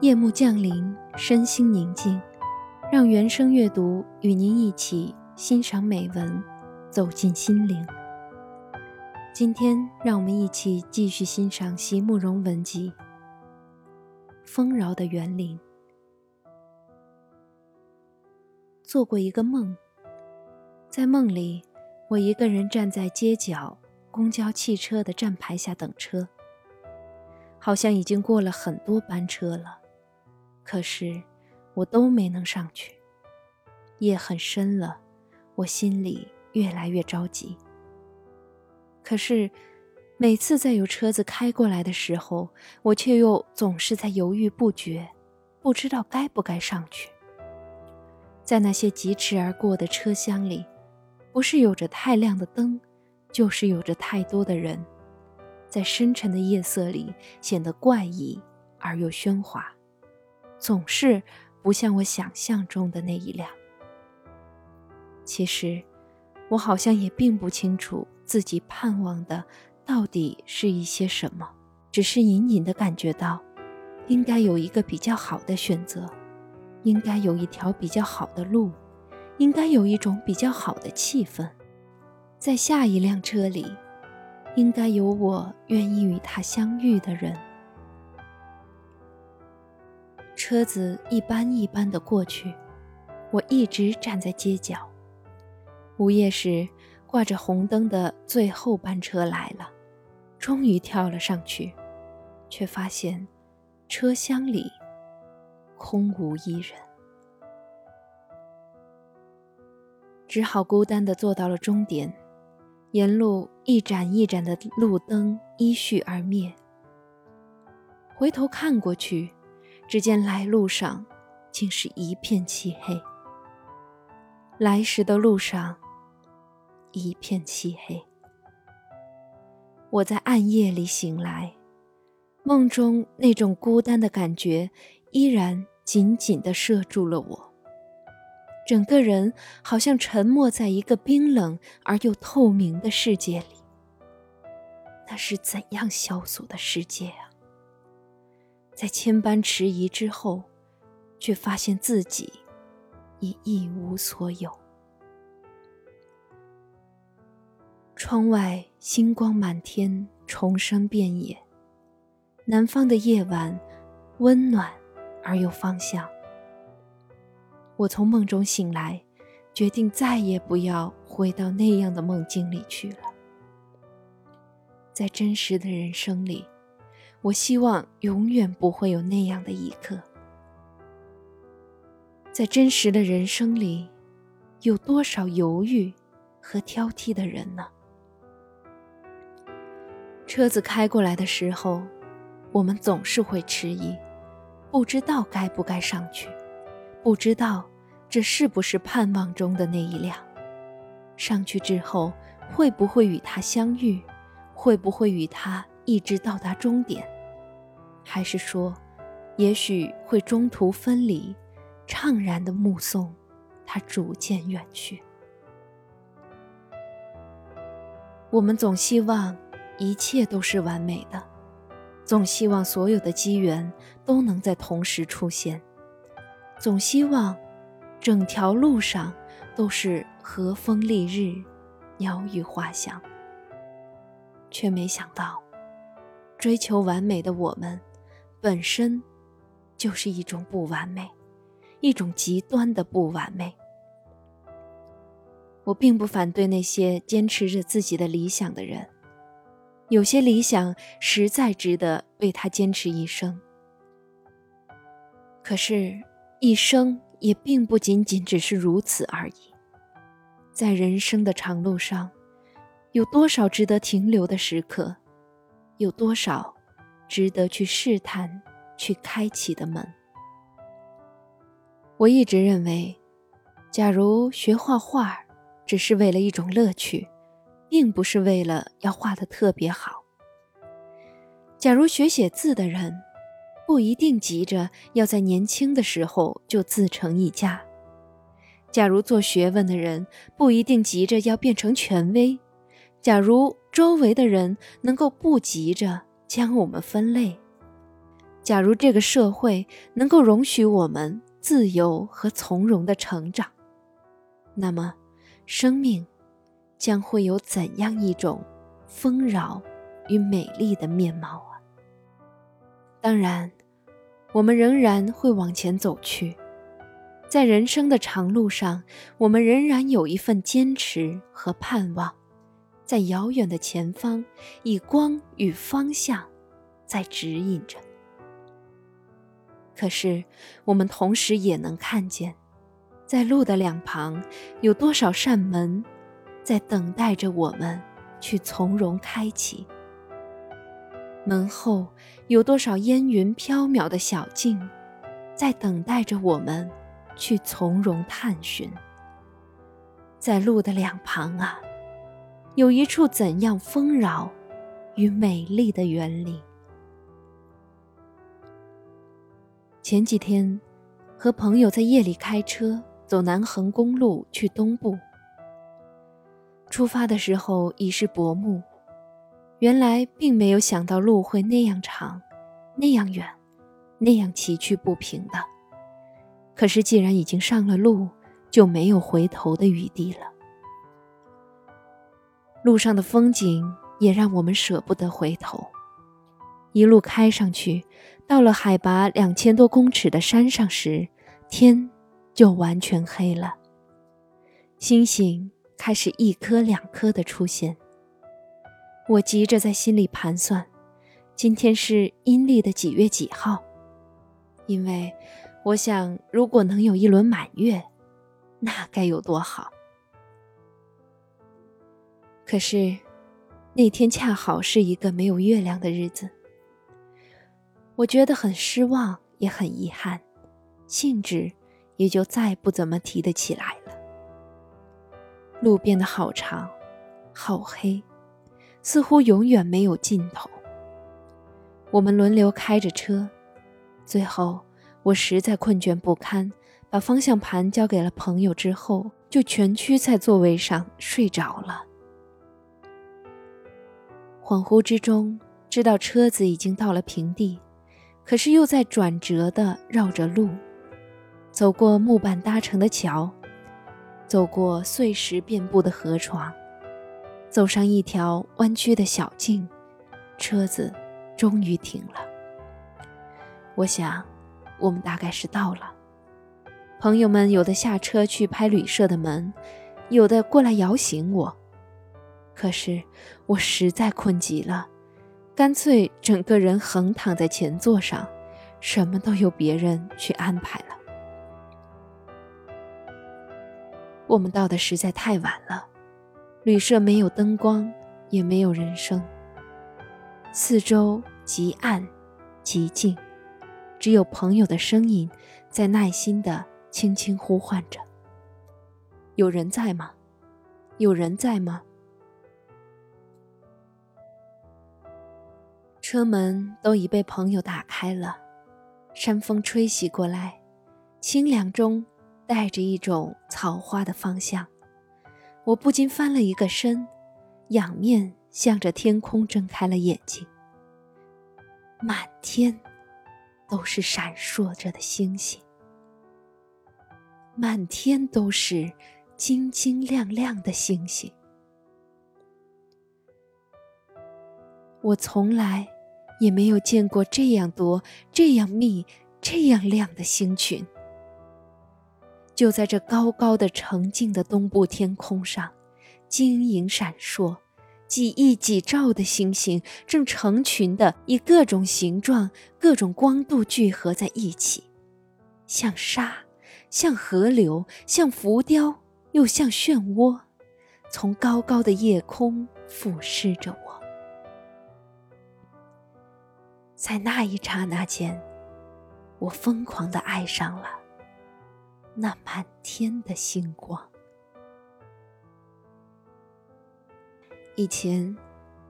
夜幕降临，身心宁静，让原声阅读与您一起欣赏美文，走进心灵。今天，让我们一起继续欣赏席慕容文集《丰饶的园林》。做过一个梦，在梦里，我一个人站在街角公交汽车的站牌下等车，好像已经过了很多班车了。可是，我都没能上去。夜很深了，我心里越来越着急。可是，每次在有车子开过来的时候，我却又总是在犹豫不决，不知道该不该上去。在那些疾驰而过的车厢里，不是有着太亮的灯，就是有着太多的人，在深沉的夜色里显得怪异而又喧哗。总是不像我想象中的那一辆。其实，我好像也并不清楚自己盼望的到底是一些什么，只是隐隐的感觉到，应该有一个比较好的选择，应该有一条比较好的路，应该有一种比较好的气氛，在下一辆车里，应该有我愿意与他相遇的人。车子一班一班的过去，我一直站在街角。午夜时，挂着红灯的最后班车来了，终于跳了上去，却发现车厢里空无一人，只好孤单的坐到了终点。沿路一盏一盏的路灯依序而灭，回头看过去。只见来路上，竟是一片漆黑。来时的路上，一片漆黑。我在暗夜里醒来，梦中那种孤单的感觉依然紧紧地摄住了我。整个人好像沉没在一个冰冷而又透明的世界里。那是怎样萧索的世界啊！在千般迟疑之后，却发现自己已一无所有。窗外星光满天，虫声遍野。南方的夜晚温暖而又芳香。我从梦中醒来，决定再也不要回到那样的梦境里去了。在真实的人生里。我希望永远不会有那样的一刻。在真实的人生里，有多少犹豫和挑剔的人呢？车子开过来的时候，我们总是会迟疑，不知道该不该上去，不知道这是不是盼望中的那一辆。上去之后，会不会与他相遇？会不会与他？一直到达终点，还是说，也许会中途分离，怅然的目送他逐渐远去。我们总希望一切都是完美的，总希望所有的机缘都能在同时出现，总希望整条路上都是和风丽日，鸟语花香，却没想到。追求完美的我们，本身就是一种不完美，一种极端的不完美。我并不反对那些坚持着自己的理想的人，有些理想实在值得为他坚持一生。可是，一生也并不仅仅只是如此而已。在人生的长路上，有多少值得停留的时刻？有多少值得去试探、去开启的门？我一直认为，假如学画画只是为了一种乐趣，并不是为了要画的特别好；假如学写字的人不一定急着要在年轻的时候就自成一家；假如做学问的人不一定急着要变成权威；假如周围的人能够不急着将我们分类。假如这个社会能够容许我们自由和从容的成长，那么，生命将会有怎样一种丰饶与美丽的面貌啊？当然，我们仍然会往前走去，在人生的长路上，我们仍然有一份坚持和盼望，在遥远的前方，以光与方向在指引着。可是，我们同时也能看见。在路的两旁，有多少扇门，在等待着我们去从容开启？门后有多少烟云飘渺的小径，在等待着我们去从容探寻？在路的两旁啊，有一处怎样丰饶与美丽的园林？前几天，和朋友在夜里开车。走南横公路去东部。出发的时候已是薄暮，原来并没有想到路会那样长，那样远，那样崎岖不平的。可是既然已经上了路，就没有回头的余地了。路上的风景也让我们舍不得回头。一路开上去，到了海拔两千多公尺的山上时，天。就完全黑了，星星开始一颗两颗的出现。我急着在心里盘算，今天是阴历的几月几号？因为我想，如果能有一轮满月，那该有多好。可是那天恰好是一个没有月亮的日子，我觉得很失望，也很遗憾，兴致。也就再不怎么提得起来了。路变得好长，好黑，似乎永远没有尽头。我们轮流开着车，最后我实在困倦不堪，把方向盘交给了朋友之后，就蜷曲在座位上睡着了。恍惚之中，知道车子已经到了平地，可是又在转折的绕着路。走过木板搭成的桥，走过碎石遍布的河床，走上一条弯曲的小径，车子终于停了。我想，我们大概是到了。朋友们有的下车去拍旅社的门，有的过来摇醒我。可是我实在困极了，干脆整个人横躺在前座上，什么都由别人去安排了。我们到的实在太晚了，旅社没有灯光，也没有人声，四周极暗极静，只有朋友的声音在耐心的轻轻呼唤着：“有人在吗？有人在吗？”车门都已被朋友打开了，山风吹袭过来，清凉中。带着一种草花的芳香，我不禁翻了一个身，仰面向着天空睁开了眼睛。满天都是闪烁着的星星，满天都是晶晶亮亮的星星。我从来也没有见过这样多、这样密、这样亮的星群。就在这高高的澄净的东部天空上，晶莹闪烁，几亿几兆的星星正成群的以各种形状、各种光度聚合在一起，像沙，像河流，像浮雕，又像漩涡，从高高的夜空俯视着我。在那一刹那间，我疯狂的爱上了。那满天的星光。以前，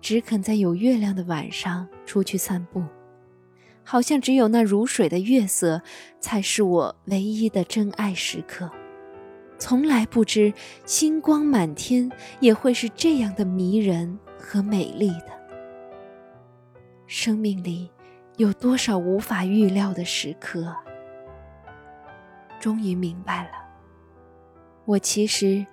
只肯在有月亮的晚上出去散步，好像只有那如水的月色，才是我唯一的真爱时刻。从来不知星光满天也会是这样的迷人和美丽的。生命里有多少无法预料的时刻。终于明白了，我其实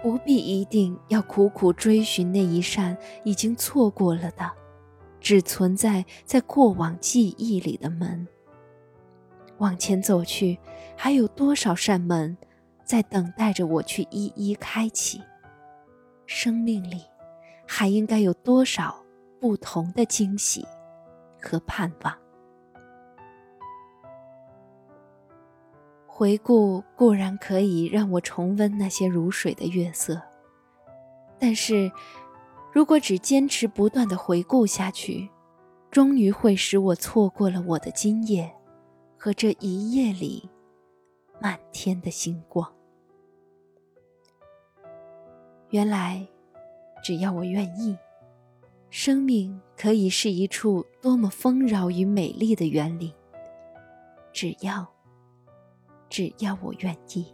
不必一定要苦苦追寻那一扇已经错过了的、只存在在过往记忆里的门。往前走去，还有多少扇门在等待着我去一一开启？生命里还应该有多少不同的惊喜和盼望？回顾固然可以让我重温那些如水的月色，但是，如果只坚持不断的回顾下去，终于会使我错过了我的今夜。和这一夜里满天的星光。原来，只要我愿意，生命可以是一处多么丰饶与美丽的园林。只要，只要我愿意。